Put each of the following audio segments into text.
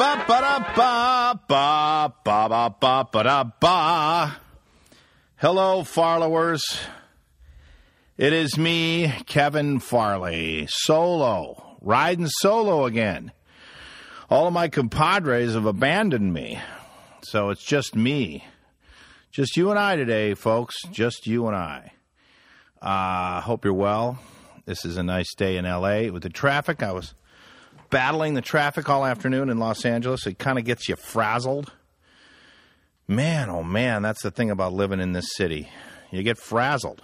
ba ba da ba ba ba ba ba ba da ba. Hello, followers. It is me, Kevin Farley, solo, riding solo again. All of my compadres have abandoned me, so it's just me. Just you and I today, folks. Just you and I. I uh, hope you're well. This is a nice day in LA with the traffic. I was battling the traffic all afternoon in Los Angeles. It kind of gets you frazzled. Man, oh man, that's the thing about living in this city. You get frazzled.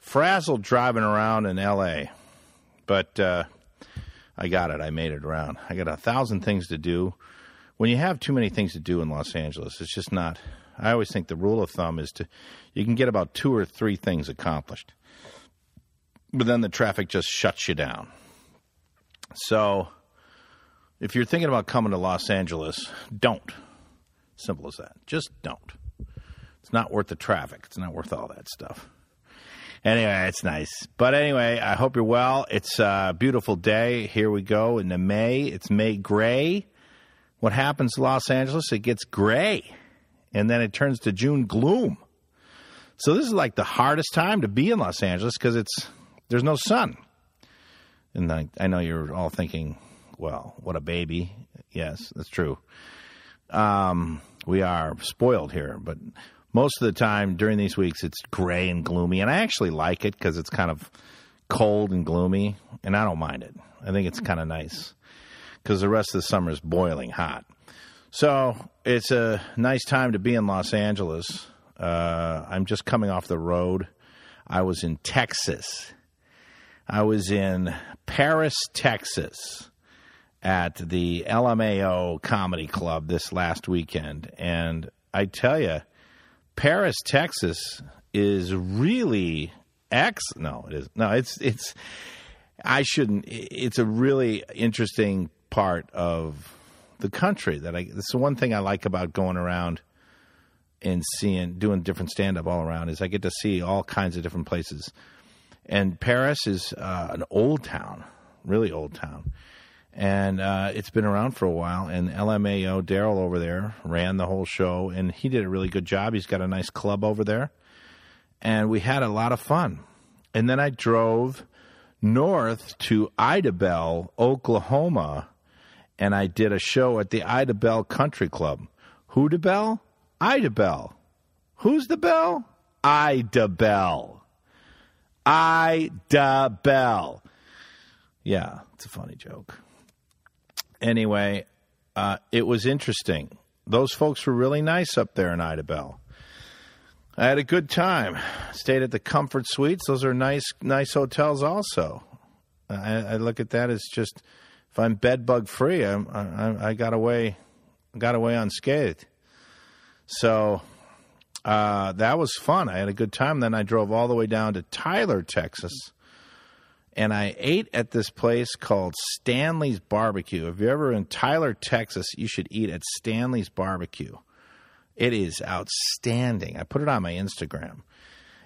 Frazzled driving around in LA. But uh, I got it. I made it around. I got a thousand things to do. When you have too many things to do in Los Angeles, it's just not. I always think the rule of thumb is to you can get about two or three things accomplished. But then the traffic just shuts you down. So if you're thinking about coming to Los Angeles, don't. Simple as that. Just don't. It's not worth the traffic. It's not worth all that stuff. Anyway, it's nice. But anyway, I hope you're well. It's a beautiful day. Here we go into May. It's May gray. What happens to Los Angeles? It gets gray. And then it turns to June gloom. So this is like the hardest time to be in Los Angeles because it's there's no sun. And I, I know you're all thinking, well, what a baby. Yes, that's true. Um, we are spoiled here, but most of the time during these weeks it's gray and gloomy, and I actually like it because it's kind of cold and gloomy, and I don't mind it. I think it's kind of nice because the rest of the summer is boiling hot. So it's a nice time to be in Los Angeles. Uh, I'm just coming off the road. I was in Texas. I was in Paris, Texas at the LMAO Comedy Club this last weekend. And I tell you, Paris, Texas is really ex no it is no it's it's I shouldn't it's a really interesting part of the country that I this is one thing I like about going around and seeing doing different stand up all around is I get to see all kinds of different places. And Paris is uh, an old town, really old town. And uh, it's been around for a while. And LMAO, Daryl over there, ran the whole show, and he did a really good job. He's got a nice club over there. And we had a lot of fun. And then I drove north to Idabel, Oklahoma, and I did a show at the Idabel Country Club. Who the bell? Idabel. Who's the bell? Idabel. Idabel. Yeah, it's a funny joke. Anyway, uh, it was interesting. Those folks were really nice up there in Idabel. I had a good time. Stayed at the Comfort Suites. Those are nice, nice hotels. Also, I, I look at that as just if I'm bed bug free, I'm, I, I got away, got away unscathed. So uh, that was fun. I had a good time. Then I drove all the way down to Tyler, Texas, and I ate at this place called Stanley's Barbecue. If you're ever in Tyler, Texas, you should eat at Stanley's Barbecue. It is outstanding. I put it on my Instagram,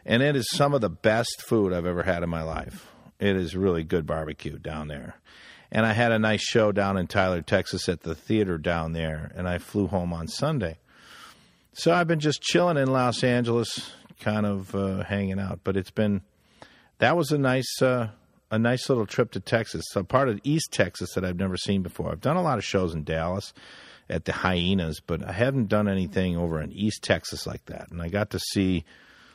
and it is some of the best food I've ever had in my life. It is really good barbecue down there. And I had a nice show down in Tyler, Texas at the theater down there, and I flew home on Sunday. So I've been just chilling in Los Angeles, kind of uh, hanging out. But it's been that was a nice uh, a nice little trip to Texas, a part of East Texas that I've never seen before. I've done a lot of shows in Dallas at the Hyenas, but I haven't done anything over in East Texas like that. And I got to see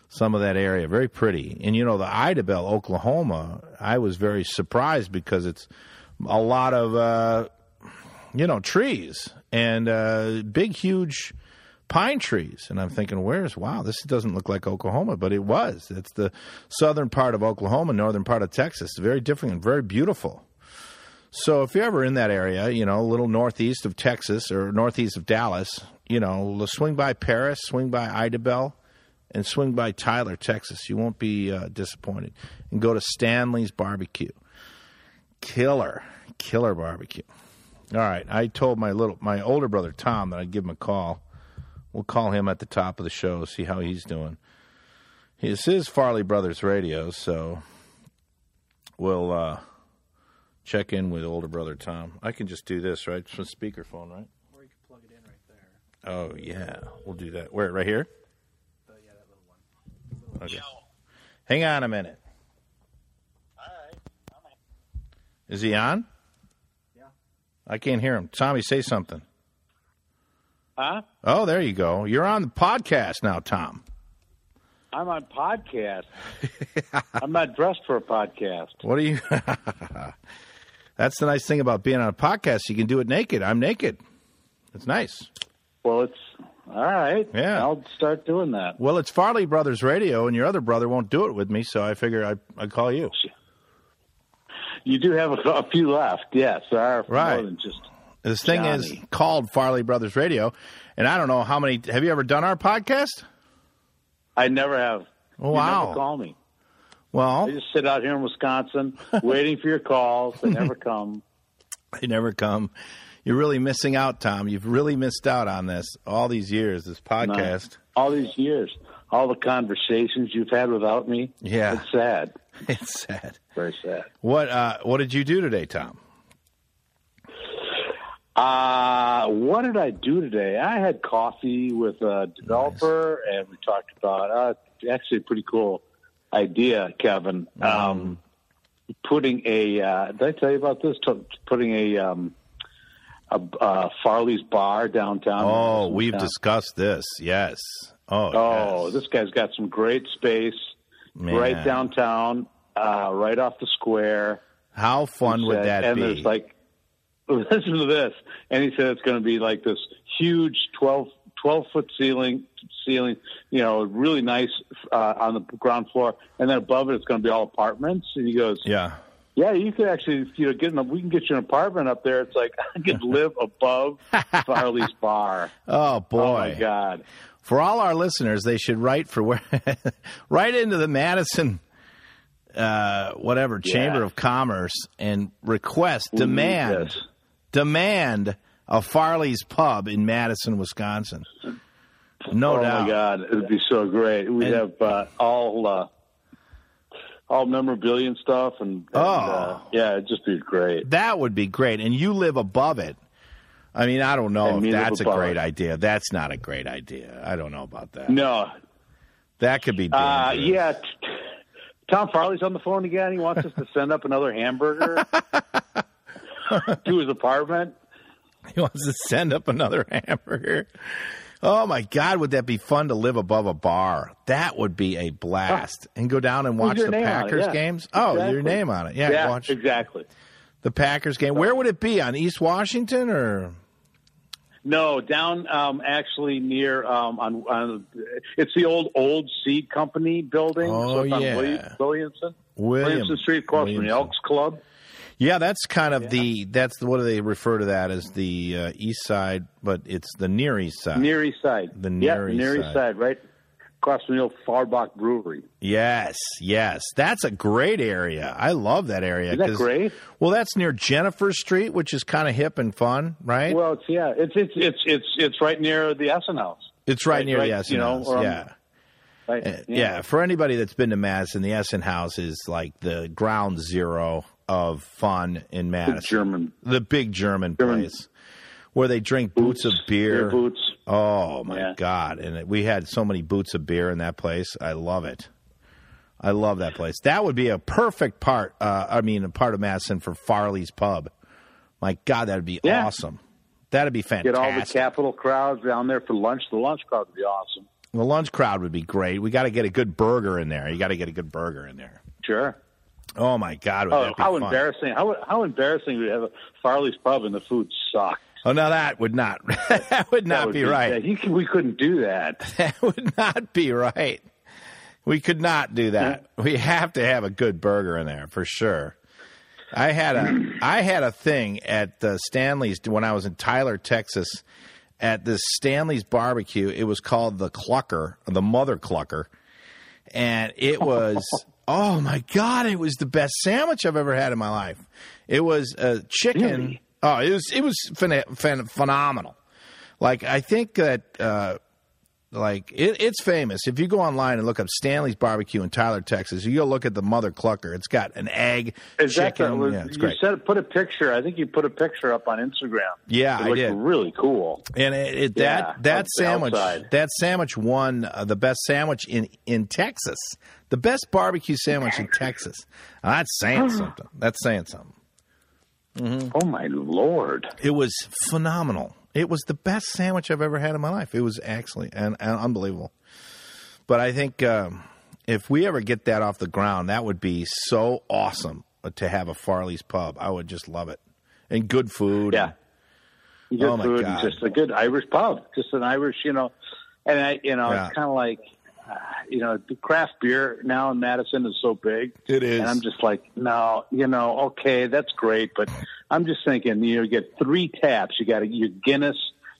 some of that area, very pretty. And you know, the Idabel, Oklahoma, I was very surprised because it's a lot of uh, you know trees and uh, big, huge pine trees. And I'm thinking, where's, wow, this doesn't look like Oklahoma, but it was. It's the southern part of Oklahoma, northern part of Texas. Very different and very beautiful. So if you're ever in that area, you know, a little northeast of Texas or northeast of Dallas, you know, swing by Paris, swing by Idabel, and swing by Tyler, Texas. You won't be uh, disappointed. And go to Stanley's Barbecue. Killer, killer barbecue. All right, I told my little my older brother Tom that I'd give him a call We'll call him at the top of the show, see how he's doing. This is Farley Brothers Radio, so we'll uh, check in with older brother Tom. I can just do this, right? From speakerphone, right? Or you can plug it in right there. Oh yeah, we'll do that. Where? Right here? Uh, yeah, that little one. Okay. Hang on a minute. Is he on? Yeah. I can't hear him. Tommy, say something. Huh? Oh, there you go. You're on the podcast now, Tom. I'm on podcast. I'm not dressed for a podcast. What are you? That's the nice thing about being on a podcast. You can do it naked. I'm naked. It's nice. Well, it's all right. Yeah. I'll start doing that. Well, it's Farley Brothers Radio, and your other brother won't do it with me, so I figure I I'd call you. You do have a, a few left. Yes, there are Right. more than just. This thing is called Farley Brothers Radio, and I don't know how many. Have you ever done our podcast? I never have. Oh, You wow. never call me. Well, I just sit out here in Wisconsin waiting for your calls. They never come. they never come. You're really missing out, Tom. You've really missed out on this all these years. This podcast. All these years, all the conversations you've had without me. Yeah. It's sad. It's sad. Very sad. What uh, What did you do today, Tom? Uh, what did I do today? I had coffee with a developer, and we talked about uh, actually a pretty cool idea, Kevin. Um, putting a uh, did I tell you about this? T- Putting a um, a uh, Farley's bar downtown. Oh, Madison, we've discussed this. Yes. Oh. Oh, yes. this guy's got some great space Man. right downtown, uh, right off the square. How fun would that and be? there's like, listen to this. And he said it's going to be like this huge 12, 12 foot ceiling, ceiling, you know, really nice uh, on the ground floor. And then above it, it's going to be all apartments. And he goes, yeah. yeah, you could actually, you know, get we can get you an apartment up there. It's like I could live above Farley's bar. Oh boy. Oh my God. For all our listeners, they should write for where, right into the Madison, uh, whatever Chamber of Commerce and request, We demand. Demand a Farley's Pub in Madison, Wisconsin. No oh doubt. my God, it would be so great. We And- have uh, all uh, all memorabilia and stuff, and, and Oh. uh, yeah, it'd just be great. That would be great. And you live above it. I mean, I don't know And if that's a great it. idea. That's not a great idea. I don't know about that. No, That could be uh, dangerous. yeah. Tom Farley's on the phone again. He wants us to send up another hamburger to his apartment. He wants to send up another hamburger. Oh my God, would that be fun to live above a bar? That would be a blast. And go down and watch the name on it, Packers yeah. games. Oh, your name on it. Yeah, Yeah, watch exactly. the Packers game. Where would it be? On East Washington or No, down um, actually near um, on, on it's the old old seed company building. Oh, so yeah. William, Williamson. William- Williamson Street, across from the Elks Club. Yeah, that's kind of the that's the, what do they refer to that as the uh, east side, but it's the near east side. Near East Side. The yeah, Near East Near East Side. Side, right across from the old Fauerbach Brewery. Yes, yes, that's a great area. I love that area. Isn't that great? Well, that's near Jenifer Street, which is kind of hip and fun, right? Well, it's yeah, it's it's it's it's it's right near the Essen Haus. it's right, right- near the right, Essen you know, House. or yeah. Right? Uh, yeah, for anybody that's been to Madison, the Essen Haus is like the ground zero of fun in The Madison. German the big German, German place where they drink boots, of beer. beer boots. Oh my Yeah. god! And it, we had so many boots of beer in that place. I love it. I love that place. That would be a perfect part. Uh, I mean, a part of Madison for Farley's Pub. My God, that'd be Yeah. awesome. That'd be fantastic. Get all the capital crowds down there for lunch. The lunch crowd would be awesome. the lunch crowd would be great. We got to get a good burger in there. You got to get a good burger in there. Sure. Oh my God, would Oh, that be how fun? embarrassing! How how embarrassing would have a Farley's Pub and the food sucked. Oh, now that would not. that would not That would be right. yeah, you- we couldn't do that. That would not be right. We could not do that. We have to have a good burger in there for sure. I had a I had a thing at uh, Stanley's when I was in Tyler, Texas, at this Stanley's barbecue. It was called the Clucker, the Mother Clucker, and it was oh my god, it was the best sandwich I've ever had in my life. It was a chicken. Really? Oh, it was it was phen- phen- phenomenal. Like I think that uh, Like it, it's famous. If you go online and look up Stanley's Barbecue in Tyler, Texas, you'll look at the Mother Clucker. It's got an egg, that chicken. was, yeah, it's you great. said put a picture. I think you put a picture up on Instagram. Yeah, it I did. Really cool. And it, it, Yeah, that that sandwich outside. that sandwich won uh, the best sandwich in in Texas. The best barbecue sandwich in Texas. Now, that's saying something. That's saying something. Oh my lord! It was phenomenal. It was the best sandwich I've ever had in my life. It was actually and, and unbelievable. But I think um, if we ever get that off the ground, that would be so awesome to have a Farley's pub. I would just love it. And good food. Yeah, good Oh, food and just a good Irish pub, just an Irish, you know. And I, you know, Yeah. it's kind of like, you know, the craft beer now in Madison is so big. It is. and I'm just like, no, you know, okay, that's great, but I'm just thinking, you know, you get three taps. You got your Guinness,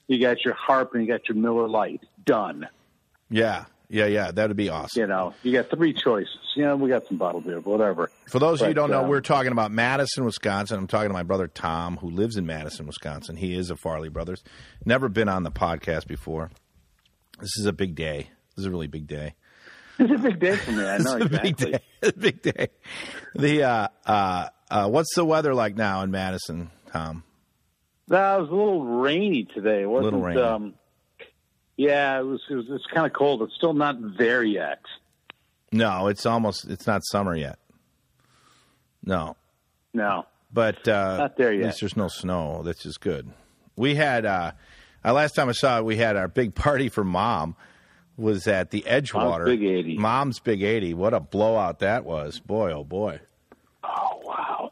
you got your Harp, and you got your Miller Lite. Done. Yeah. Yeah, yeah. That would be awesome. You know, you got three choices. You know, we got some bottled beer, but whatever. For those of you who don't know, um, we're talking about Madison, Wisconsin. I'm talking to my brother Tom, who lives in Madison, Wisconsin. He is a Farley Brothers. Never been on the podcast before. This is a big day. This is a really big day. It's a big day for me. I know It's a big exactly. day. It's a big day. The uh, uh, uh, what's the weather like now in Madison, Tom? That was a little rainy today. It wasn't, Little rainy. Um, yeah, it was. It was it's kind of cold. It's still not there yet. No, it's almost. It's not summer yet. No, No. but uh, Not there At yet. least there's no snow. That's just good. We had uh, uh, last time I saw it, we had our big party for mom. Was at the Edgewater. Big 80. Mom's Big Eighty. What a blowout that was! Boy, oh boy. Oh wow.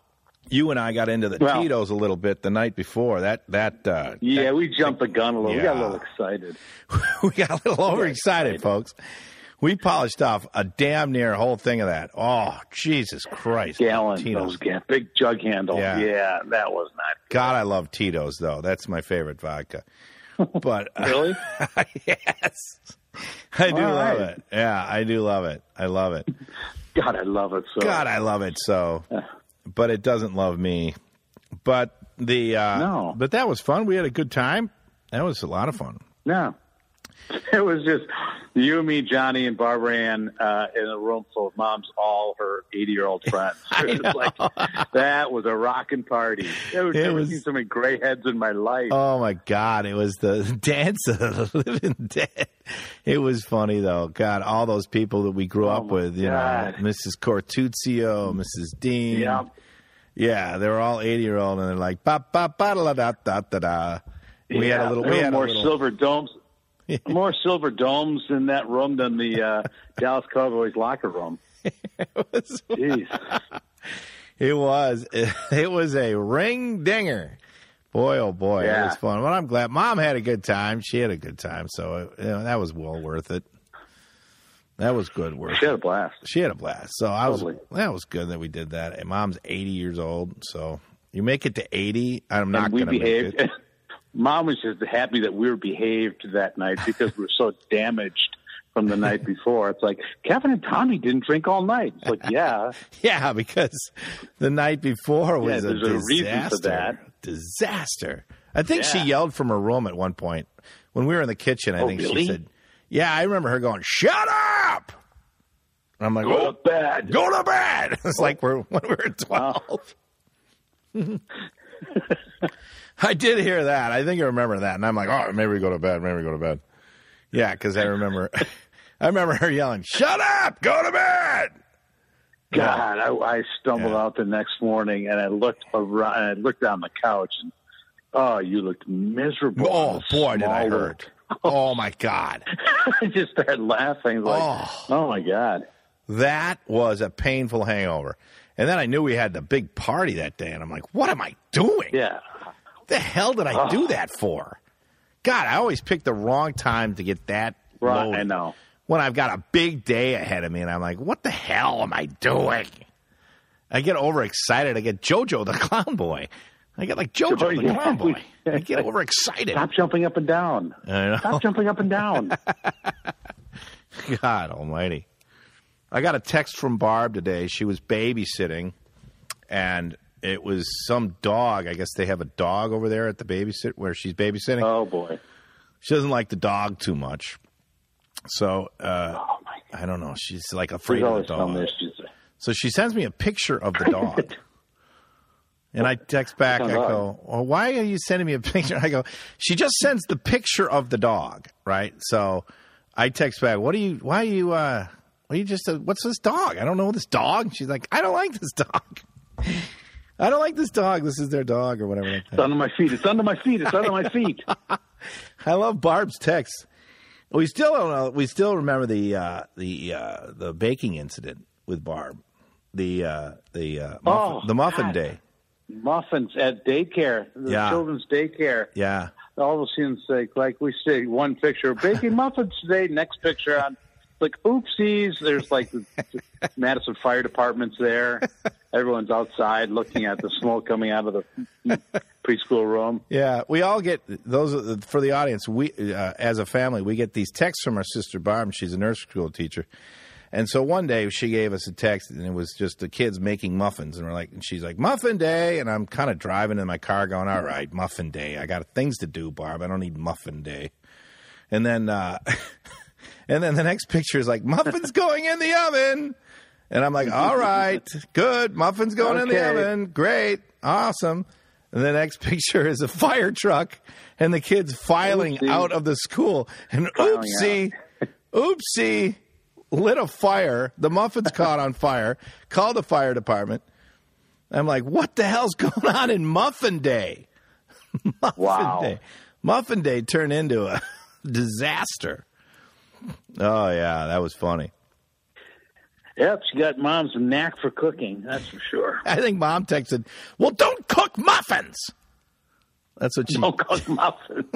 You and I got into the Well- Tito's a little bit the night before. That that uh, Yeah, we jumped the gun a little. We got a little excited. we got a little overexcited, folks. We polished off a damn near whole thing of that. Oh, Jesus Christ. Gallon, Tito's. ga- big jug handle. Yeah. Yeah. that was not God, I love Tito's, though. That's my favorite vodka. But, uh, really. yes. I do All love right. it. Yeah, I do love it. I love it. God, I love it so. God, I love it so. But it doesn't love me. But the, uh, No. but that was fun. We had a good time. That was a lot of fun. No. It was just you, me, Johnny, and Barbara Ann uh, in a room full of moms, all her 80 year old friends. It was like, that was a rocking party. I've It was- seen so many gray heads in my life. Oh my God! It was the dance of the living dead. It was funny though. God, all those people that we grew up Oh, my with, you God. know, Mrs. Cortuzio, Mrs. Dean. yeah. yeah, they were all eighty year old, and they're like ba ba ba da da da da da. We had a little. We had more little. silver domes. more silver domes in that room than the uh, Dallas Cowboys locker room. Jeez. It was. It was a ring dinger. Boy, oh boy, it was fun. But I'm glad Mom had a good time. She had a good time, so you know, that was well worth it. That was good work. She had a blast. She had a blast. So I was Totally. that was good that we did that. And mom's 80 years old, so you make it to 80. I'm not going to make it. Mom was just happy that we were behaved that night because we were so damaged from the night before. It's like Kevin and Tommy didn't drink all night. It's like, yeah, Yeah, because the night before was Yeah, a there's a disaster. reason for that. Disaster. I think she yelled from her room at one point when we were in the kitchen. I Oh, think she said, "Yeah, I remember her going, "Shut up." I'm like, go "Oh, to bed. go to bed." It's like we're when we were 12. I did hear that. I think I remember that, and I'm like, "Oh, maybe we go to bed. Maybe we go to bed." Yeah, because I remember, I remember her yelling, "Shut up! Go to bed!" God, I, I stumbled Yeah. out the next morning and I looked around and I looked down the couch and oh, you looked miserable. Oh boy, did I hurt! Oh my god, I just started laughing like, Oh. oh. my god. that was a painful hangover. And then I knew we had the big party that day, and I'm like, "What am I doing? Yeah. What the hell did I do that for?" God, I always pick the wrong time to get that Right. I know. When I've got a big day ahead of me, and I'm like, "What the hell am I doing?" I get overexcited. I get JoJo the clown boy. I get like JoJo Oh, the yeah. clown boy. I get overexcited. Stop jumping up and down. Stop jumping up and down. God almighty. I got a text from Barb today. She was babysitting, and it was some dog. I guess they have a dog over there at the babysit where she's babysitting. Oh boy. She doesn't like the dog too much. So uh, Oh! I don't know. She's like afraid of the dog. So she sends me a picture of the dog. And I text back, I What kind of go, well, why are you sending me a picture? I go, she just sends the picture of the dog, right? So I text back, what are you, why are you, uh, what are you just, uh, what's this dog? I don't know this dog. She's like, I don't like this dog. I don't like this dog. This is their dog or whatever. like It's under my feet. It's under my feet. It's under my feet. I love Barb's text. We still don't know. We still remember the uh, the uh, the baking incident with Barb, the uh, the uh, muffin, Oh, the muffin God. day. Muffins at daycare, the Yeah. children's daycare. Yeah, All of a sudden, like, like we see one picture, baking muffins today. Next picture on, like, oopsies. There's like the Madison Fire Department's there. Everyone's outside looking at the smoke coming out of the preschool room. yeah. We all get those for the audience. We uh, as a family, we get these texts from our sister Barb. She's a nursery school teacher, and so one day she gave us a text, and it was just the kids making muffins, and we're like, and she's like, "Muffin day," and I'm kind of driving in my car, going, "All right, muffin day. I got things to do, Barb. I don't need muffin day." And then, uh, and then the next picture is like muffins going in the oven, and I'm like, "All right, good. Muffins going in the oven. Great, awesome." And the next picture is a fire truck, and the kids filing Oopsie. out of the school, and oh, oopsie, oopsie, lit a fire. The muffins caught on fire. Called the fire department. I'm like, what the hell's going on in Muffin Day? Muffin Wow. Day. Muffin Day turned into a disaster. Oh yeah, that was funny. Yep, she got mom's knack for cooking. That's for sure. I think mom texted, "Well, don't cook muffins." That's what she. Don't cook muffins.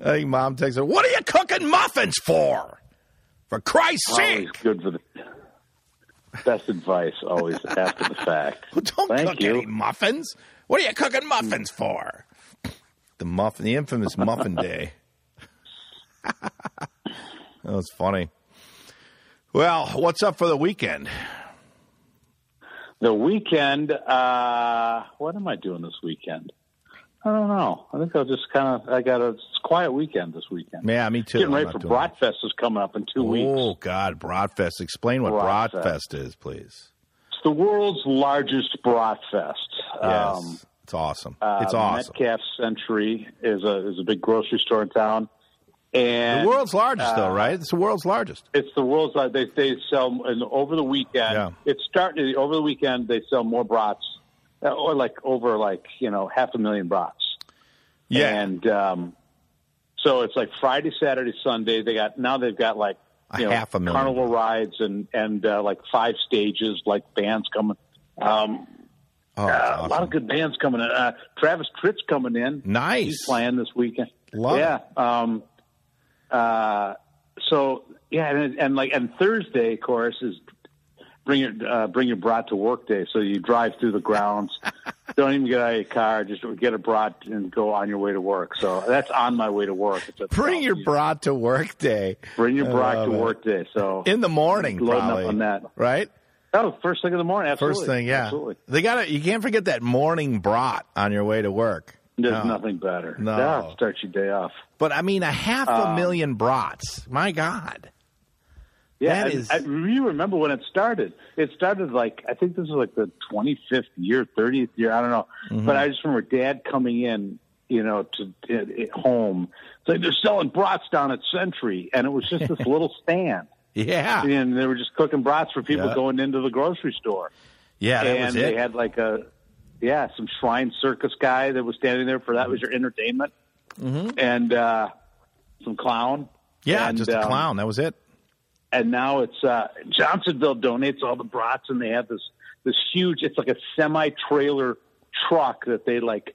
I think mom texted, "What are you cooking muffins for? For Christ's always sake, good for the best advice. Always after the fact. Well, don't Thank cook you. any muffins. What are you cooking muffins for?" The muffin, the infamous Muffin Day. that was funny. Well, what's up for the weekend? The weekend. Uh, what am I doing this weekend? I don't know. I think I'll just kind of. I got a it's quiet weekend this weekend. Yeah, me too. Getting ready for much. Bratfest is coming up in two Oh weeks. Oh God, Bratfest! Explain what Bratfest. Bratfest is, please. It's the world's largest Bratfest. Yes, Um, it's awesome. uh, it's awesome. Metcalfe Sentry is a is a big grocery store in town, and The world's largest, though, uh, right? It's the world's largest. It's the world's largest. they they sell and over the weekend. Yeah. It's starting over the weekend. They sell more brats, uh, or like over like you know half a million brats. Yeah, And um, so it's like Friday, Saturday, Sunday. They got now they've got like A you know, half a million. carnival rides and and uh, like five stages, like bands coming. Um, oh, uh, it's A lot of good bands coming in. Uh, Travis Tritt's coming in. Nice. He's playing this weekend. Love yeah. Um, uh, so yeah, and, and like and Thursday, of course, is bring your uh, bring your brat to work day. So you drive through the grounds. Don't even get out of your car. Just get a brat and go on your way to work. So that's on my way to work. It's a- Bring your brat to work day. bring your brat to it. work day. So in the morning, Loading up on that. right? oh, first thing in the morning. Absolutely. First thing, yeah. Absolutely. They got to You can't forget that morning brat on your way to work. There's No. nothing better. No. That starts your day off. But I mean, a half a Um, million brats. My God. Yeah, That is- I, you remember when it started? It started like I think this was like the 25th year, 30th year. I don't know, Mm-hmm. but I just remember Dad coming in, you know, to at, at home. It's like they're selling brats down at Sentry, and it was just this little stand, Yeah. and they were just cooking brats for people Yeah. going into the grocery store. Yeah, that and was they had like a yeah, some shrine circus guy that was standing there for that was your entertainment, mm-hmm. and uh, some clown. yeah, and, just a um, clown. That was it. and now it's uh, Johnsonville donates all the brats, and they have this this huge. It's like a semi trailer truck that they like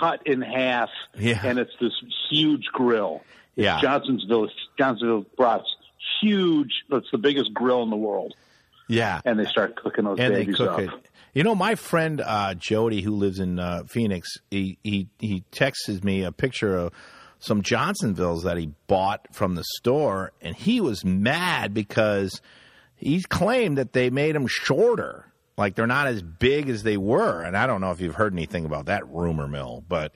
cut in half, Yeah. and it's this huge grill. It's Yeah. Johnsonville Johnsonville brats, huge. It's the biggest grill in the world, Yeah. and they start cooking those and they babies cook up. it. You know, my friend uh, Jody, who lives in uh, Phoenix, he, he he texts me a picture of some Johnsonvilles that he bought from the store, and he was mad because he claimed that they made them shorter, like they're not as big as they were. And I don't know if you've heard anything about that rumor mill, but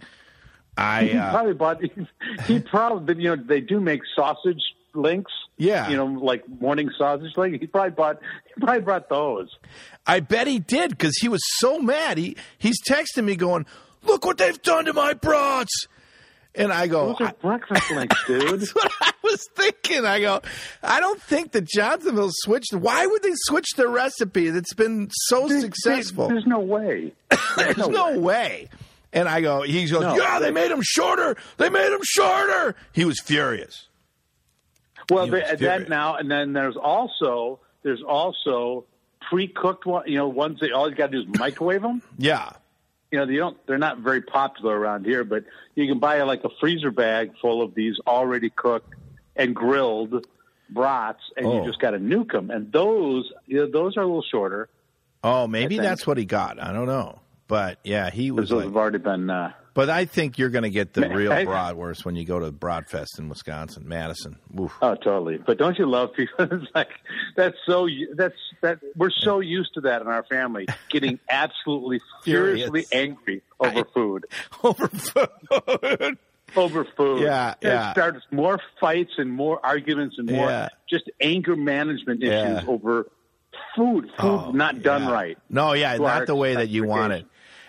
I He uh, probably bought. He probably, you know, they do make sausage links. Yeah. You know, like morning sausage link. He probably bought. He probably brought those. I bet he did because he was so mad. He he's texting me going, "Look what they've done to my brats," and I go, Those are breakfast links, dude. That's what I was thinking. I go, I don't think that Johnsonville switched. Why would they switch their recipe? That's been so successful. There's no way. There's no way. And I go, he goes, No. yeah, they made them shorter. They made them shorter. He was furious. Well, He the, then now and then there's also there's also pre-cooked one. You know, ones that all you got to do is microwave them. Yeah. You know, they don't. They're not very popular around here, but you can buy like a freezer bag full of these already cooked and grilled brats, and Oh. you just got to nuke them. And those, you know, those are a little shorter. Oh, maybe that's what he got. I don't know. But yeah, he was those like, have already been. Uh, but I think you're going to get the real bratwurst when you go to Bratfest in Wisconsin, Madison. Oof. Oh, totally. But don't you love people? It's like that's so. That's that. We're so used to that in our family, getting absolutely Furious. furiously angry over food. Over food. Over food. Yeah, And yeah. It starts more fights and more arguments and more Yeah. just anger management issues Yeah. over food. Food Oh, not done yeah. right. No, yeah, not the way that you want it.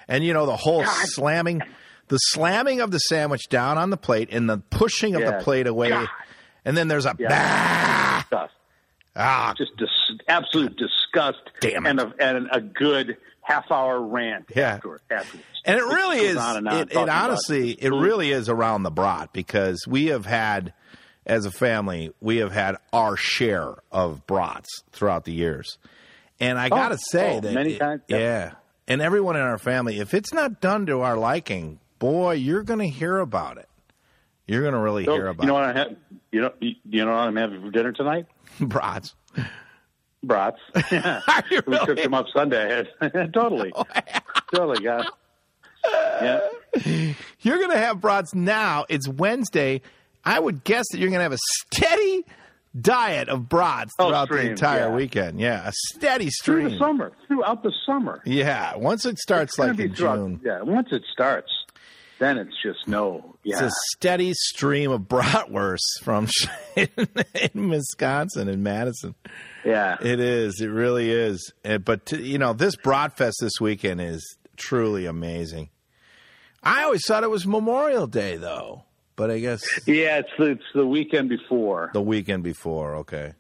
And you know the whole God. slamming, the slamming of the sandwich down on the plate and the pushing of the plate away, God. and then there's a Yeah. bah, ah, Just dis- absolute disgust. Damn it. And a, and a good half hour rant Yeah. after, afterwards. and it really goes is. on and on it, it honestly, it food. really is around the brat because we have had, as a family, we have had our share of brats throughout the years, and I got to say oh, that many it- times, yeah. yeah, and everyone in our family, if it's not done to our liking, boy, you're going to hear about it. You're going to really So, hear about you know what I have? You know, you, you know what I'm having for dinner tonight? brats. Brats. Yeah. You We cooked them up Sunday. totally, totally, guys. Yeah. You're going to have brats now. It's Wednesday. I would guess that you're going to have a steady diet of brats Oh, throughout the entire yeah. weekend. Yeah, a steady Through stream. the summer, throughout the summer. Yeah, once it starts like in June, Yeah, once it starts, then it's just no. it's a steady stream of bratwurst from in Wisconsin and Madison. Yeah. It is. It really is. Uh, But you know, this Bratfest this weekend is truly amazing. I always thought it was Memorial Day, though. But I guess yeah, it's the, it's the weekend before. the weekend before. Okay.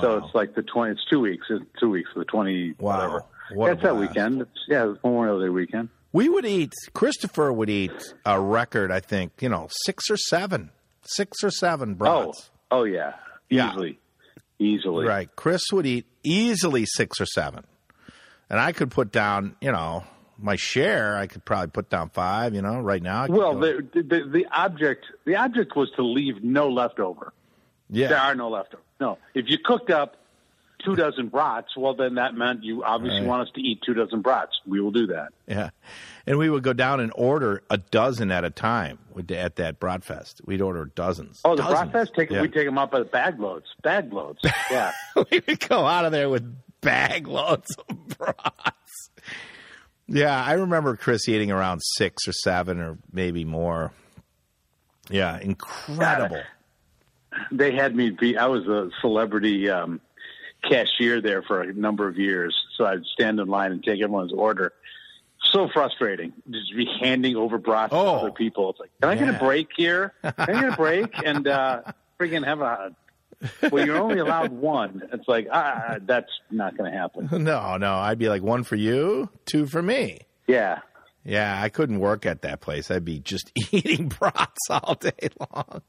So it's like the 20, it's two weeks. It's two weeks, the 20, Wow. whatever. What That's that weekend. It's, yeah, it's Memorial Day weekend. We would eat. Christopher would eat a record. I think you know six or seven, six or seven oh, brats. oh yeah. Yeah. Easily. Easily. Right. Chris would eat easily six or seven, and I could put down. You know, my share. I could probably put down five. You know, right now. I could Well, the, the the object the object was to leave no leftover. yeah. There are no leftover. No, if you cooked up two dozen brats, well, then that meant you obviously Right. want us to eat two dozen brats. We will do that. Yeah, and we would go down and order a dozen at a time at that Bratfest. We'd order dozens. Oh, the Dozens. brat fest, take Yeah. we take them up at bag loads, bag loads. Yeah, we would go out of there with bag loads of brats. Yeah, I remember Chris eating around six or seven or maybe more. Yeah, incredible. they had me be. I was a celebrity um, cashier there for a number of years, so I'd stand in line and take everyone's order. So frustrating, just be handing over brats Oh. to other people. It's like, can I get a break here? Can I get a break and uh, freaking have a? Well, you're only allowed one. It's like ah, that's not going to happen. No, no, I'd be like one for you, two for me. Yeah, Yeah, I couldn't work at that place. I'd be just eating brats all day long.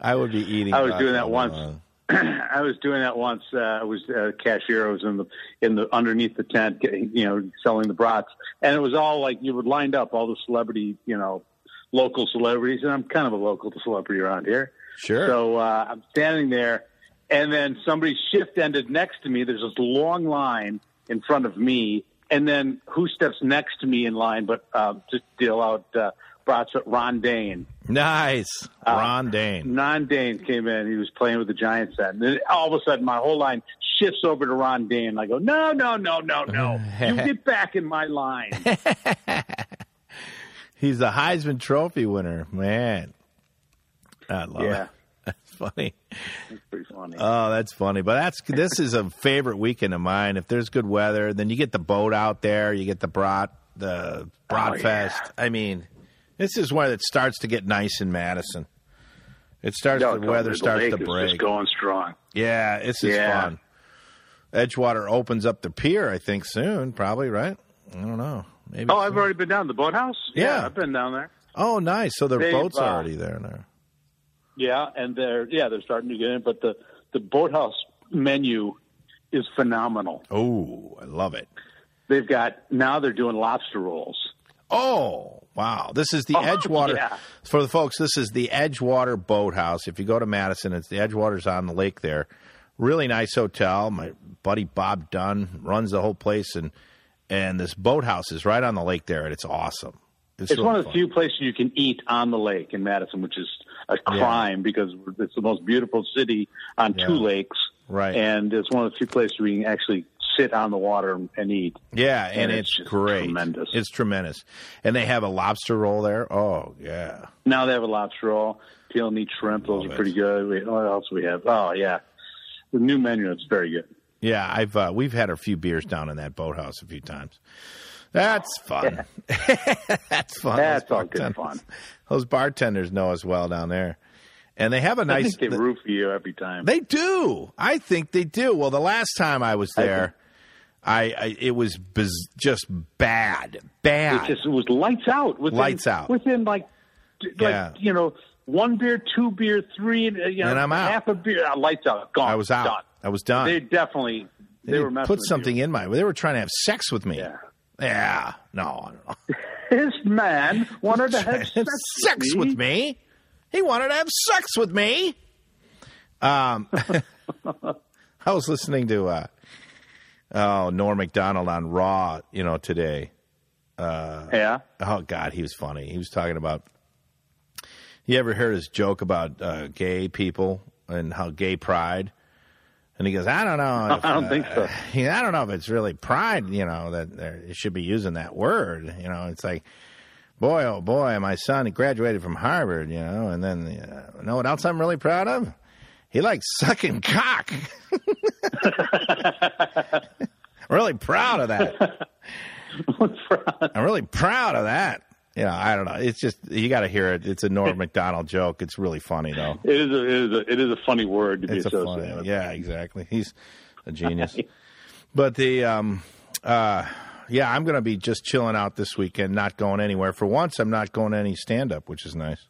I would be eating. I was doing that once. long. I was doing that once. Uh, I was a cashier. I was in the in the underneath the tent, you know, selling the brats, and it was all like you would lined up, all the celebrity, you know, local celebrities, and I'm kind of a local celebrity around here. Sure. So uh, I'm standing there, and then somebody shift ended next to me. There's this long line in front of me, and then who steps next to me in line? But uh, to deal out uh, brats, Ron Dayne. nice, Uh, Ron Dayne. Ron Dayne came in. He was playing with the Giants set. And then all of a sudden, my whole line shifts over to Ron Dayne. I go, no, no, no, no, no. You get back in my line. He's the Heisman Trophy winner, man. I love Yeah. it. That's funny. It's pretty funny. Oh, that's funny. But that's this is a favorite weekend of mine. If there's good weather, then you get the boat out there. You get the brat, the brat Oh, yeah. fest. I mean, this is when it starts to get nice in Madison. It starts. No, the weather the starts to break. Just going strong. Yeah, it's Yeah. fun. Edgewater opens up the pier, I think, soon. Probably right. I don't know. Maybe. Oh, I've already been down the boathouse. Yeah. I've been down there. Oh, nice. So the boats uh, already there now. Yeah, and they're yeah they're starting to get in, but the the boathouse menu is phenomenal. Oh, I love it. They've got now they're doing lobster rolls. Oh, wow. This is the Oh, Edgewater. yeah. For the folks, this is the Edgewater Boathouse. If you go to Madison, it's the Edgewater's on the lake there. Really nice hotel. My buddy Bob Dunn runs the whole place, and and this boathouse is right on the lake there, and it's awesome. It's really one of the few places you can eat on the lake in Madison, which is a crime because it's the most beautiful city on two lakes. Right. And it's one of the few places where you can actually sit on the water and, eat. Yeah, and, And it's, it's great. tremendous. It's tremendous. And they have a lobster roll there. Oh, yeah. Now they have a lobster roll, peel and eat shrimp. Those Love are it. pretty good. We, what else we have? Oh yeah, the new menu. It's very good. Yeah, I've uh, we've had a few beers down in that boathouse a few times. That's fun. That's fun. That's Those all good fun. Those bartenders know us well down there, and they have a nice. think they you every time. They do. I think they do. Well, the last time I was there, I, I it was biz- just bad, it bad. just it was lights out. Within, Lights out. within like, like Yeah. you know, one beer, two beer, three, uh, you know, And I'm out. half a beer, uh, lights out, gone. I was out. Done. I was done. They definitely they, They were messing put with something You. in my. They were trying to have sex with me. Yeah. Yeah. No, I don't know. This man wanted to have sex, sex with me. He wanted to have sex with me. Um, I was listening to uh, oh Norm Macdonald on Raw, you know, today. Yeah. Oh God, he was funny. He was talking about. You ever heard his joke about uh, gay people and how gay pride? And he goes, I don't know. If, I don't think so. uh, I don't know if it's really pride. You know that they're- they should be using that word. You know, it's like, boy, oh boy, my son graduated from Harvard. You know, and then uh, you know what else I'm really proud of? He likes sucking cock. really proud of that. I'm really proud of that. You know, I don't know. It's just you got to hear it. It's a Norm Macdonald joke. It's really funny though. It is a it is a it is a funny word to be It's a associated funny. with. Yeah, exactly. He's a genius. but the um uh yeah, I'm going to be just chilling out this weekend, not going anywhere. For once, I'm not going to any stand up, which is nice.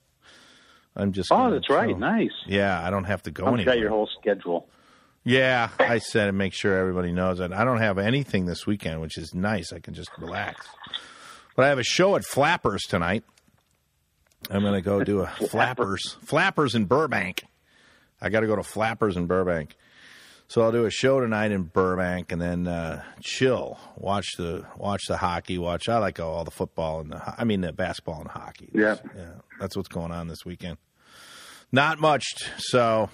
I'm just Oh, that's right. chill. Nice. Yeah, I don't have to go anywhere. I've anywhere. got your whole schedule. Yeah, I said to make sure everybody knows that I don't have anything this weekend, which is nice. I can just relax. But I have a show at Flappers tonight. I'm going to go do a Flappers, Flappers in Burbank. I got to go to Flappers in Burbank. So I'll do a show tonight in Burbank and then uh, chill, watch the watch the hockey, watch. I like all the football and the I mean the basketball and hockey. Yeah. yeah, that's what's going on this weekend. Not much. So,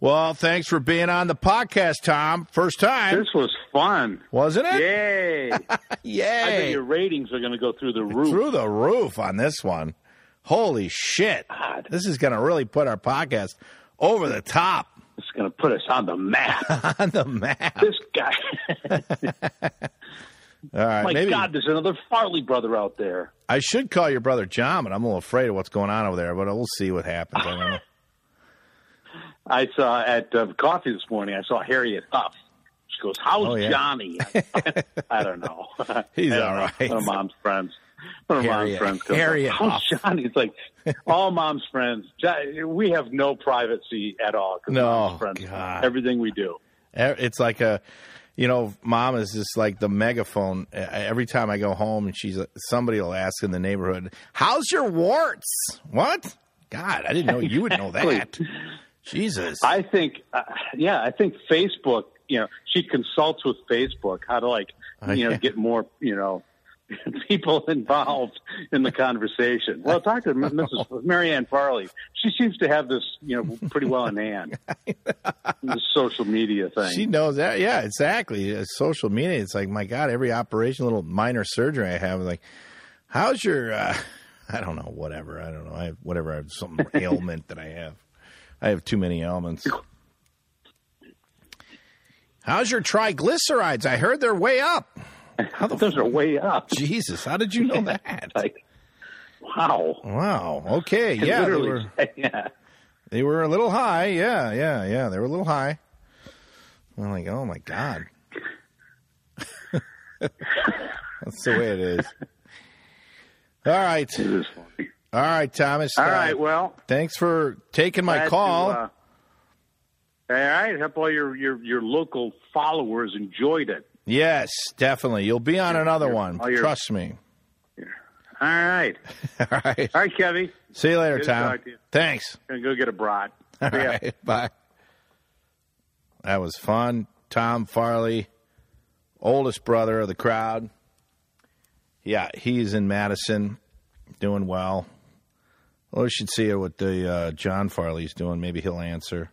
well, thanks for being on the podcast, Tom. First time, This was fun. wasn't it? Yay! I bet Yay! your ratings are going to go through the roof. Through the roof on this one. Holy shit! God. This is going to really put our podcast over the top It's going to put us on the map. on the map. this guy. All right, My maybe God, there's another Farley brother out there. I should call your brother John, but I'm a little afraid of what's going on over there. But we'll see what happens. I know. I saw at uh, coffee this morning. I saw Harriet Huff. She goes, "How's Oh, yeah. Johnny?" I don't know. He's all right. know. One of mom's friends. One of mom's friends goes, Harriet "How's Huff." Johnny?" It's like all mom's friends. We have no privacy at all. No, mom's friends. God. Everything we do. It's like a, you know, mom is just like the megaphone. Every time I go home, and she's somebody will ask in the neighborhood, "How's your warts?" What? God, I didn't know you would know that. Jesus. I think, uh, yeah, I think Facebook. You know, she consults with Facebook how to like, Oh, you know, get more, you know, people involved in the conversation. Well, talk to Mrs. Marianne Farley. She seems to have this, you know, pretty well in hand. the social media thing. She knows that. Yeah, exactly. Uh, social media. It's like, my God, every operation, little minor surgery I have, like, how's your, uh, I don't know, whatever. I don't know. I have whatever I have some ailment that I have. I have too many ailments. How's your triglycerides? I heard they're way up. How those are way up. Jesus, how did you know that? Like, wow. Wow. Okay. Yeah, they were yeah. they were a little high. Yeah, yeah, yeah. They were a little high. I'm like, oh my god. That's the way it is. All right. It is funny. All right, Thomas. All Uh, right. Well, Thanks for taking my glad to, call. uh, all right. Hope all your, your your local followers enjoyed it. Yes, definitely. You'll be on another your- one. your- Trust me. All right. All right. All right, Kevy. See you later, Good to Tom. to you. Thanks. Gonna go get a brat. All See ya. Bye. That was fun. Tom Farley, oldest brother of the crowd. Yeah, he's in Madison, doing well. Well, we should see what the uh, John Farley's doing. Maybe he'll answer.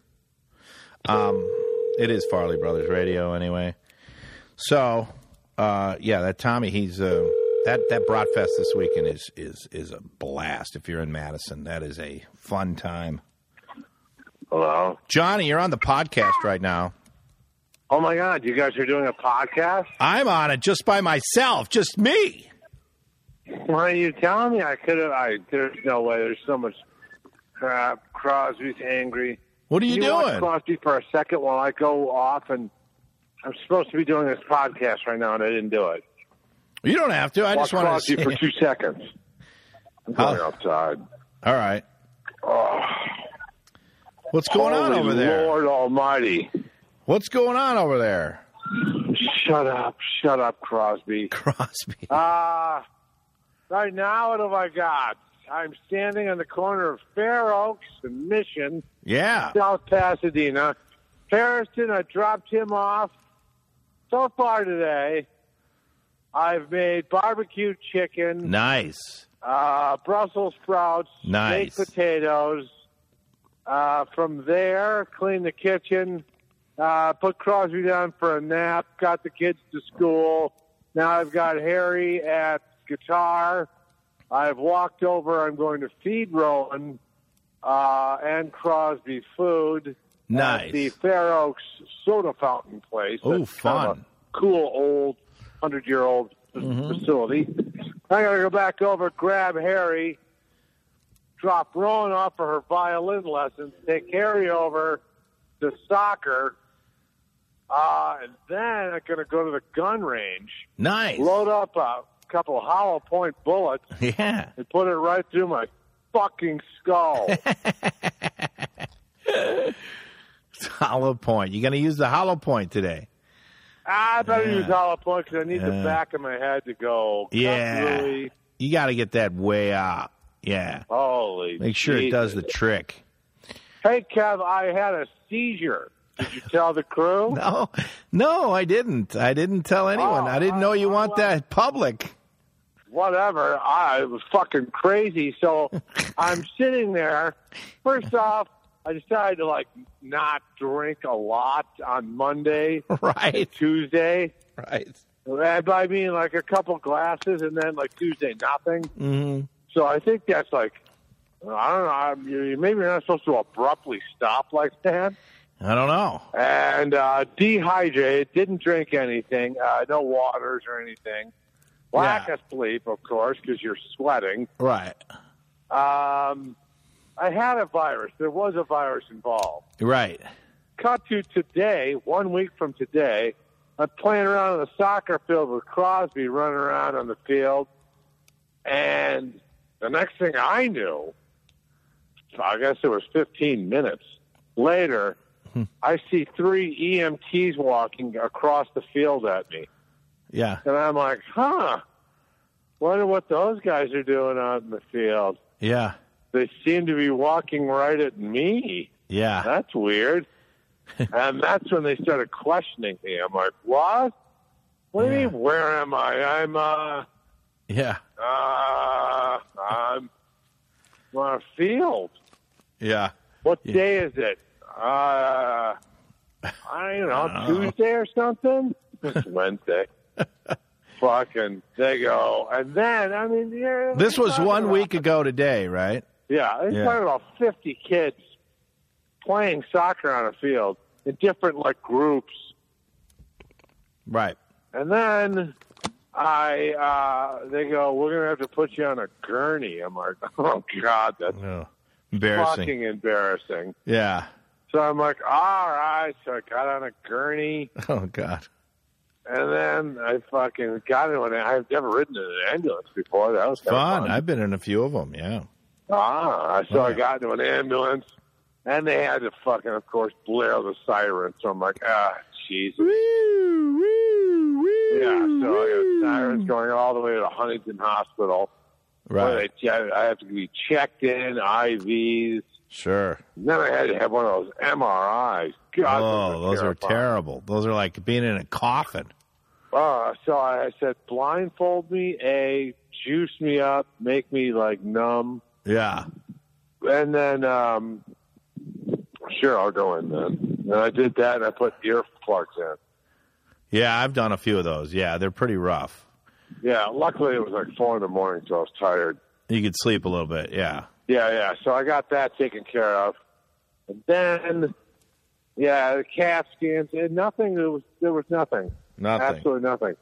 Um, it is Farley Brothers Radio anyway. So, uh, yeah, that Tommy, he's uh, that that Bratfest this weekend is is is a blast. If you're in Madison, that is a fun time. Hello. Johnny, you're on the podcast right now. Oh my God, you guys are doing a podcast? I'm on it just by myself, just me. Why are you telling me? I could have. I there's no way. There's so much crap. Crosby's angry. What are you you doing? Crosby for a second while I go off and I'm supposed to be doing this podcast right now and I didn't do it. You don't have to. I watch just want to see. for two seconds. I'm going outside. All right. Oh, What's going on over there? Lord Almighty! What's going on over there? Shut up! Shut up, Crosby. Crosby. Uh, right now, what have I got? I'm standing on the corner of Fair Oaks and Mission, Yeah. South Pasadena. Harrison, I dropped him off. So far today, I've made barbecue chicken, Nice. uh, Brussels sprouts, Nice. baked potatoes. Uh, from there, cleaned the kitchen, uh, put Crosby down for a nap, got the kids to school. Now I've got Harry at guitar. I've walked over. I'm going to feed Rowan uh, and Crosby food Nice. the Fair Oaks soda fountain place. Oh, That's kind of fun. cool old hundred year old Mm-hmm. facility. I got to go back over, grab Harry, drop Rowan off for her violin lessons, take Harry over to soccer, uh, and then I'm going to go to the gun range, Nice. load up a couple of hollow point bullets, Yeah. and put it right through my fucking skull. Hollow point. You're going to use the hollow point today. Ah, I better Yeah. use hollow point because I need Yeah. the back of my head to go. Yeah. through. You got to get that way up. Yeah. Holy. Make sure it does the trick. Hey, Kev, I had a seizure. Did you tell the crew? No, no, I didn't. I didn't tell anyone. Oh, I didn't know you I- want that public. Whatever. I it was fucking crazy. So I'm sitting there. First off, I decided to like not drink a lot on Monday, Right. Tuesday. Right. And by mean like a couple glasses, and then like Tuesday nothing. hmm So I think that's like I don't know. Maybe you're not supposed to abruptly stop like that. I don't know. and uh, dehydrated. Didn't drink anything, uh, no waters or anything. Lack Yeah. of sleep, of course, because you're sweating. Right. Um, I had a virus. There was a virus involved. Right. Cut to today, one week from today. I'm playing around on the soccer field with Crosby running around on the field, and the next thing I knew, I guess it was 15 minutes later, hmm. I see three EMTs walking across the field at me. Yeah. And I'm like, huh, wonder what those guys are doing out in the field. Yeah. They seem to be walking right at me. Yeah. That's weird. and that's when they started questioning me. I'm like, what? What do you mean, where am I? I'm, uh, Yeah. uh, I'm on a field. Yeah. What Yeah. day is it? Uh, I don't know, I don't know. Tuesday or something? It's Wednesday. fucking they go, and then I mean, yeah, This was one about- week ago today, right? Yeah, they're Yeah. talking about fifty kids playing soccer on a field in different like groups, Right. and then I uh they go, we're gonna have to put you on a gurney. I'm like, oh god, that's Oh, embarrassing. fucking embarrassing. Yeah. So I'm like, all right. So I got on a gurney. Oh God. And then I fucking got in one. I've never ridden in an ambulance before. That was Fun. fun. I've been in a few of them. Yeah. Ah, so Oh, I got into an ambulance, and they had to fucking, of course, blare the siren. So I'm like, ah, Jesus. Woo, woo, woo, Yeah, so I woo. sirens going all the way to Huntington Hospital. Right. they, I have to be checked in, IVs. Sure. And then I had to have one of those MRIs. God, oh, those are terrifying. terrible. Those are like being in a coffin. Uh, so I said, blindfold me, A, juice me up, make me like numb. Yeah. And then, um, sure, I'll go in then. And I did that and I put earplugs in. Yeah, I've done a few of those. Yeah, they're pretty rough. Yeah, luckily it was like four in the morning, so I was tired. You could sleep a little bit. Yeah. Yeah, yeah. So I got that taken care of. And then, yeah, the CAT scans, and nothing, there was, there was nothing. Nothing. Absolutely nothing.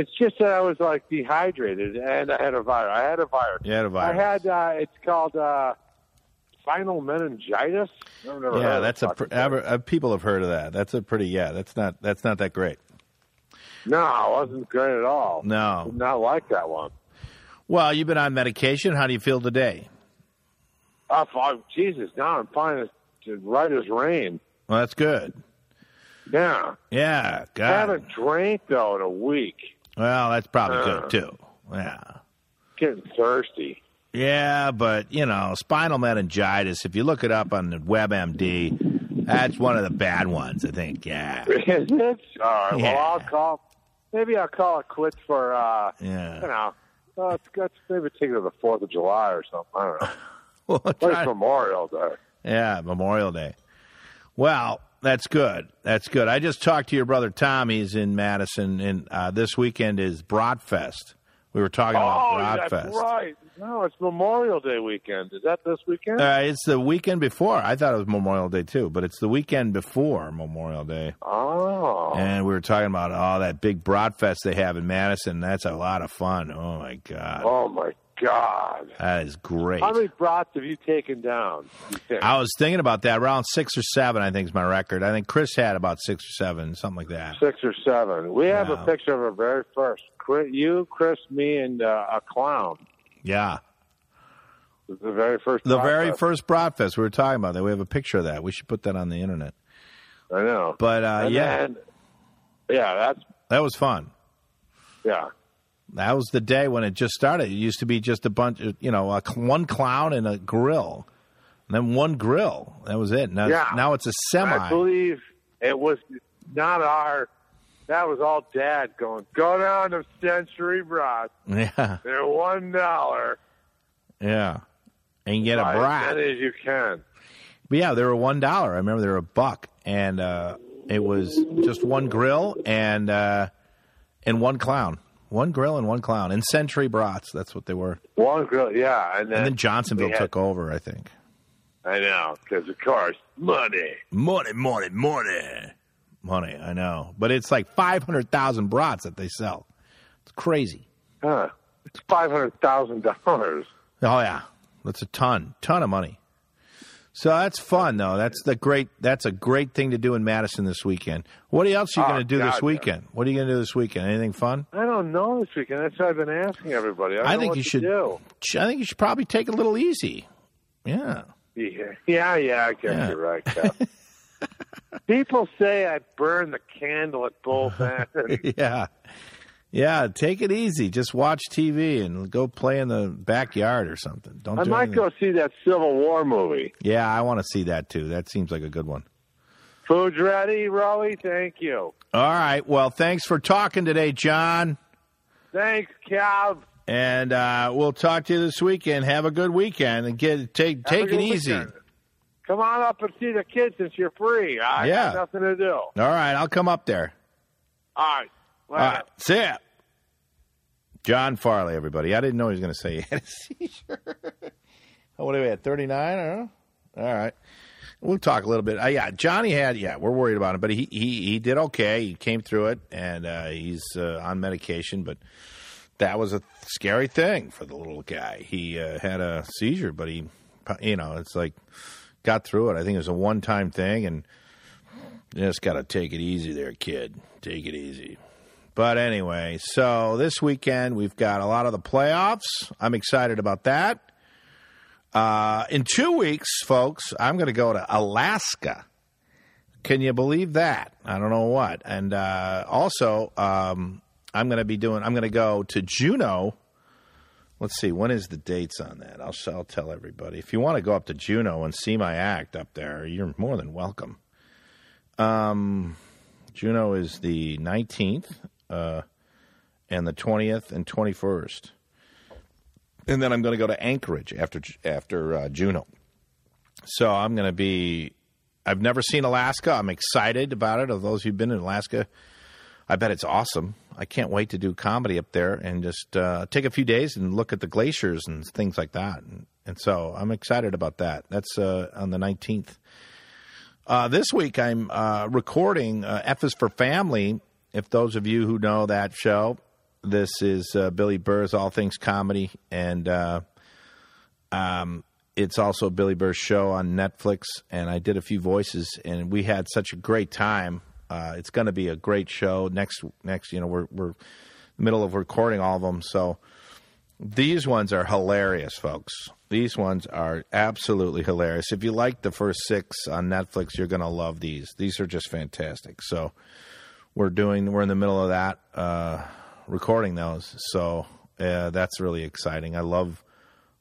It's just that I was like dehydrated and I had a virus. I had a virus. You had a virus. I had uh, it's called uh, spinal meningitis. I've never yeah, that's a pr- ever, uh, people have heard of that. That's a pretty yeah. That's not that's not that great. no, it wasn't great at all. No. Did not like that one. Well, you've been on medication. How do you feel today? Oh, fuck, Jesus! Now I'm fine as right as rain. Well, that's good. Yeah, Yeah. God. I haven't drank though in a week. Well, that's probably Uh. good too. Yeah. Getting thirsty. Yeah, but you know, spinal meningitis. If you look it up on the WebMD, that's one of the bad ones. I think. Yeah. Is it? All right. Yeah. Well, I'll call. Maybe I'll call it quits for. uh You know, uh, let's, maybe take it to the Fourth of July or something. I don't know. Well, try- Memorial Day. Yeah, Memorial Day. Well, that's good. That's good. I just talked to your brother Tom. He's in Madison, and uh, this weekend is Bratfest. We were talking Oh, about Bratfest. right. No, it's Memorial Day weekend. Is that this weekend? Uh, it's the weekend before. I thought it was Memorial Day too, but it's the weekend before Memorial Day. oh. And we were talking about all that big Bratfest they have in Madison. That's a lot of fun. Oh my god, oh my God. that is great. How many brats have you taken down? You? I was thinking about that. Around six or seven, I think is my record. I think Chris had about six or seven, something like that. Six or seven. We have a picture of our very first. You, Chris, me, and uh, a clown. Yeah. The very first. The very Fest. first Bratfest we were talking about that. We have a picture of that. We should put that on the internet. I know. But uh, yeah, then- yeah, that's that was fun. yeah. That was the day when it just started. It used to be just a bunch of you know, a, one clown and a grill, and then one grill. That was it. Now, Yeah. now it's a semi. I believe it was not our. That was all Dad going. Go down to Sentry Brats. Yeah, They're one dollar. yeah, and get a Buy brat. as many as you can. But yeah, they were one dollar. I remember they were a buck, and uh, it was just one grill and uh, and one clown, one grill and one clown, and Sentry Brats. That's what they were. One grill, yeah, and then, And then Johnsonville had- took over, I think. I know, because of course, money. Money, money, money, money. I know, but it's like five hundred thousand brats that they sell. It's crazy. Huh? It's five hundred thousand dollars. Oh yeah, that's a ton, ton of money. So that's fun though. That's the great. That's a great thing to do in Madison this weekend. What else are you ah, Oh, going to do God, this weekend? What are you going to do this weekend? Anything fun? I don't know this weekend. That's what I've been asking everybody. I, don't I know think what you to should. Do. I think you should probably take a little easy. Yeah. Yeah, yeah, yeah. I guess Yeah. you're right, People say I burn the candle at both ends. yeah. Yeah, take it easy. Just watch TV and go play in the backyard or something. Don't I do might anything. go see that Civil War movie. Yeah, I want to see that too. That seems like a good one. Food's ready, Rowie. Thank you. All right. Well, thanks for talking today, John. Thanks, Kev. And uh, we'll talk to you this weekend. Have a good weekend and get take Have take it easy. weekend. Come on up and see the kids since you're free. I Yeah. got nothing to do. All right, I'll come up there. All right. All right. See ya. John Farley, everybody. I didn't know he was going to say he had a seizure. oh, what are we at? 39? I don't know. All right. We'll talk a little bit. Uh, yeah, Johnny had, yeah, we're worried about him, but he, he, he did okay. He came through it, and uh, he's uh, on medication, but that was a scary thing for the little guy. He uh, had a seizure, but he, you know, it's like got through it. I think it was a one time thing, and just got to take it easy there, kid. Take it easy. But anyway, so this weekend we've got a lot of the playoffs. I'm excited about that. Uh, in two weeks, folks, I'm going to go to Alaska. Can you believe that? I don't know what. And uh, also, um, I'm going to be doing. I'm going to go to Juneau. Let's see. When is the dates on that? I'll, I'll tell everybody. If you want to go up to Juneau and see my act up there, you're more than welcome. Um, Juneau is the 19th uh, and the 20th and 21st. And then I'm going to go to Anchorage after after uh, Juneau. So I'm going to be. I've never seen Alaska. I'm excited about it. Of those who've been in Alaska, I bet it's awesome. I can't wait to do comedy up there and just uh, take a few days and look at the glaciers and things like that. And, and so I'm excited about that. That's uh, on the 19th. Uh, this week I'm uh, recording uh, F is for Family. If those of you who know that show, this is uh, Billy Burr's All Things Comedy, and uh, um, it's also Billy Burr's show on Netflix. And I did a few voices, and we had such a great time. Uh, it's going to be a great show next. Next, you know, we're we're middle of recording all of them, so these ones are hilarious, folks. These ones are absolutely hilarious. If you like the first six on Netflix, you're going to love these. These are just fantastic. So we're doing. We're in the middle of that. Uh, recording those. So uh, that's really exciting. I love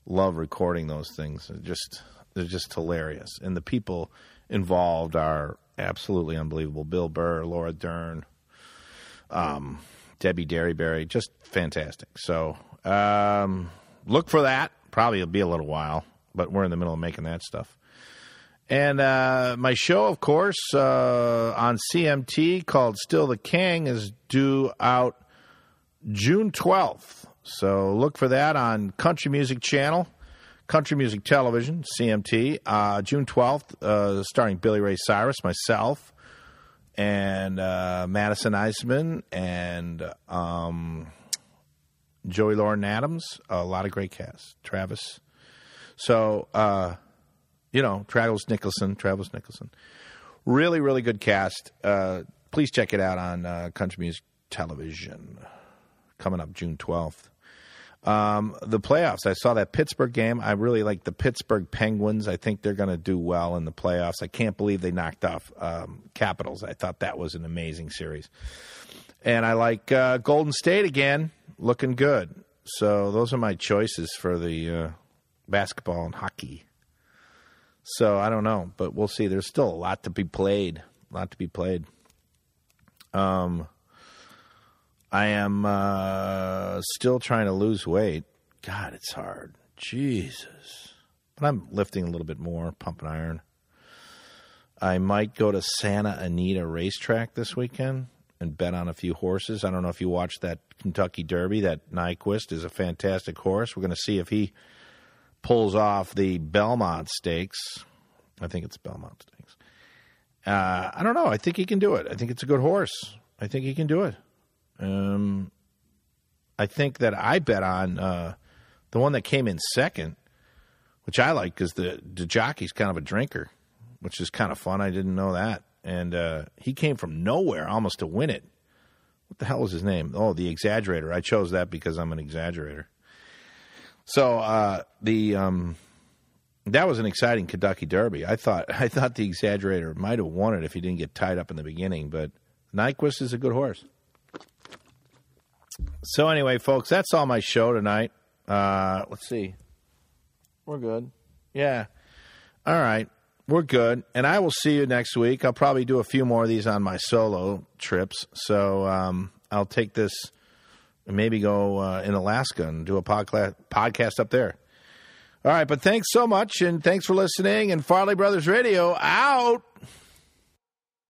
love recording those things. They're just they're just hilarious, and the people involved are absolutely unbelievable. Bill Burr, Laura Dern, um, Debbie Derryberry, just fantastic. So um, look for that. Probably it'll be a little while, but we're in the middle of making that stuff. And uh, my show, of course, uh, on CMT called Still the King is due out June 12th. So look for that on Country Music Channel, Country Music Television, CMT. Uh, June 12th, uh, starring Billy Ray Cyrus, myself, and uh, Madison Iseman, and um, Joey Lauren Adams. A lot of great cast. Travis. So, uh, you know, Travis Nicholson, Travis Nicholson. Really, really good cast. Uh, please check it out on uh, Country Music Television coming up June 12th. Um, the playoffs. I saw that Pittsburgh game. I really like the Pittsburgh Penguins. I think they're going to do well in the playoffs. I can't believe they knocked off um, Capitals. I thought that was an amazing series. And I like uh, Golden State again, looking good. So those are my choices for the uh, basketball and hockey. So I don't know, but we'll see. There's still a lot to be played. A lot to be played. Um, I am uh, still trying to lose weight. God, it's hard. Jesus. But I'm lifting a little bit more, pumping iron. I might go to Santa Anita racetrack this weekend and bet on a few horses. I don't know if you watched that Kentucky Derby. That Nyquist is a fantastic horse. We're going to see if he pulls off the Belmont Stakes. I think it's Belmont Stakes. Uh, I don't know. I think he can do it. I think it's a good horse. I think he can do it. Um, I think that I bet on uh, the one that came in second, which I like because the, the jockey's kind of a drinker, which is kind of fun. I didn't know that. And uh, he came from nowhere almost to win it. What the hell was his name? Oh, the exaggerator. I chose that because I'm an exaggerator. So uh, the um, that was an exciting Kentucky Derby. I thought I thought the exaggerator might have won it if he didn't get tied up in the beginning, but Nyquist is a good horse. So anyway, folks, that's all my show tonight. Uh, let's see. We're good. Yeah. All right. We're good. And I will see you next week. I'll probably do a few more of these on my solo trips. So um, I'll take this and maybe go uh, in Alaska and do a podcast podcast up there. All right, but thanks so much and thanks for listening and Farley Brothers Radio out.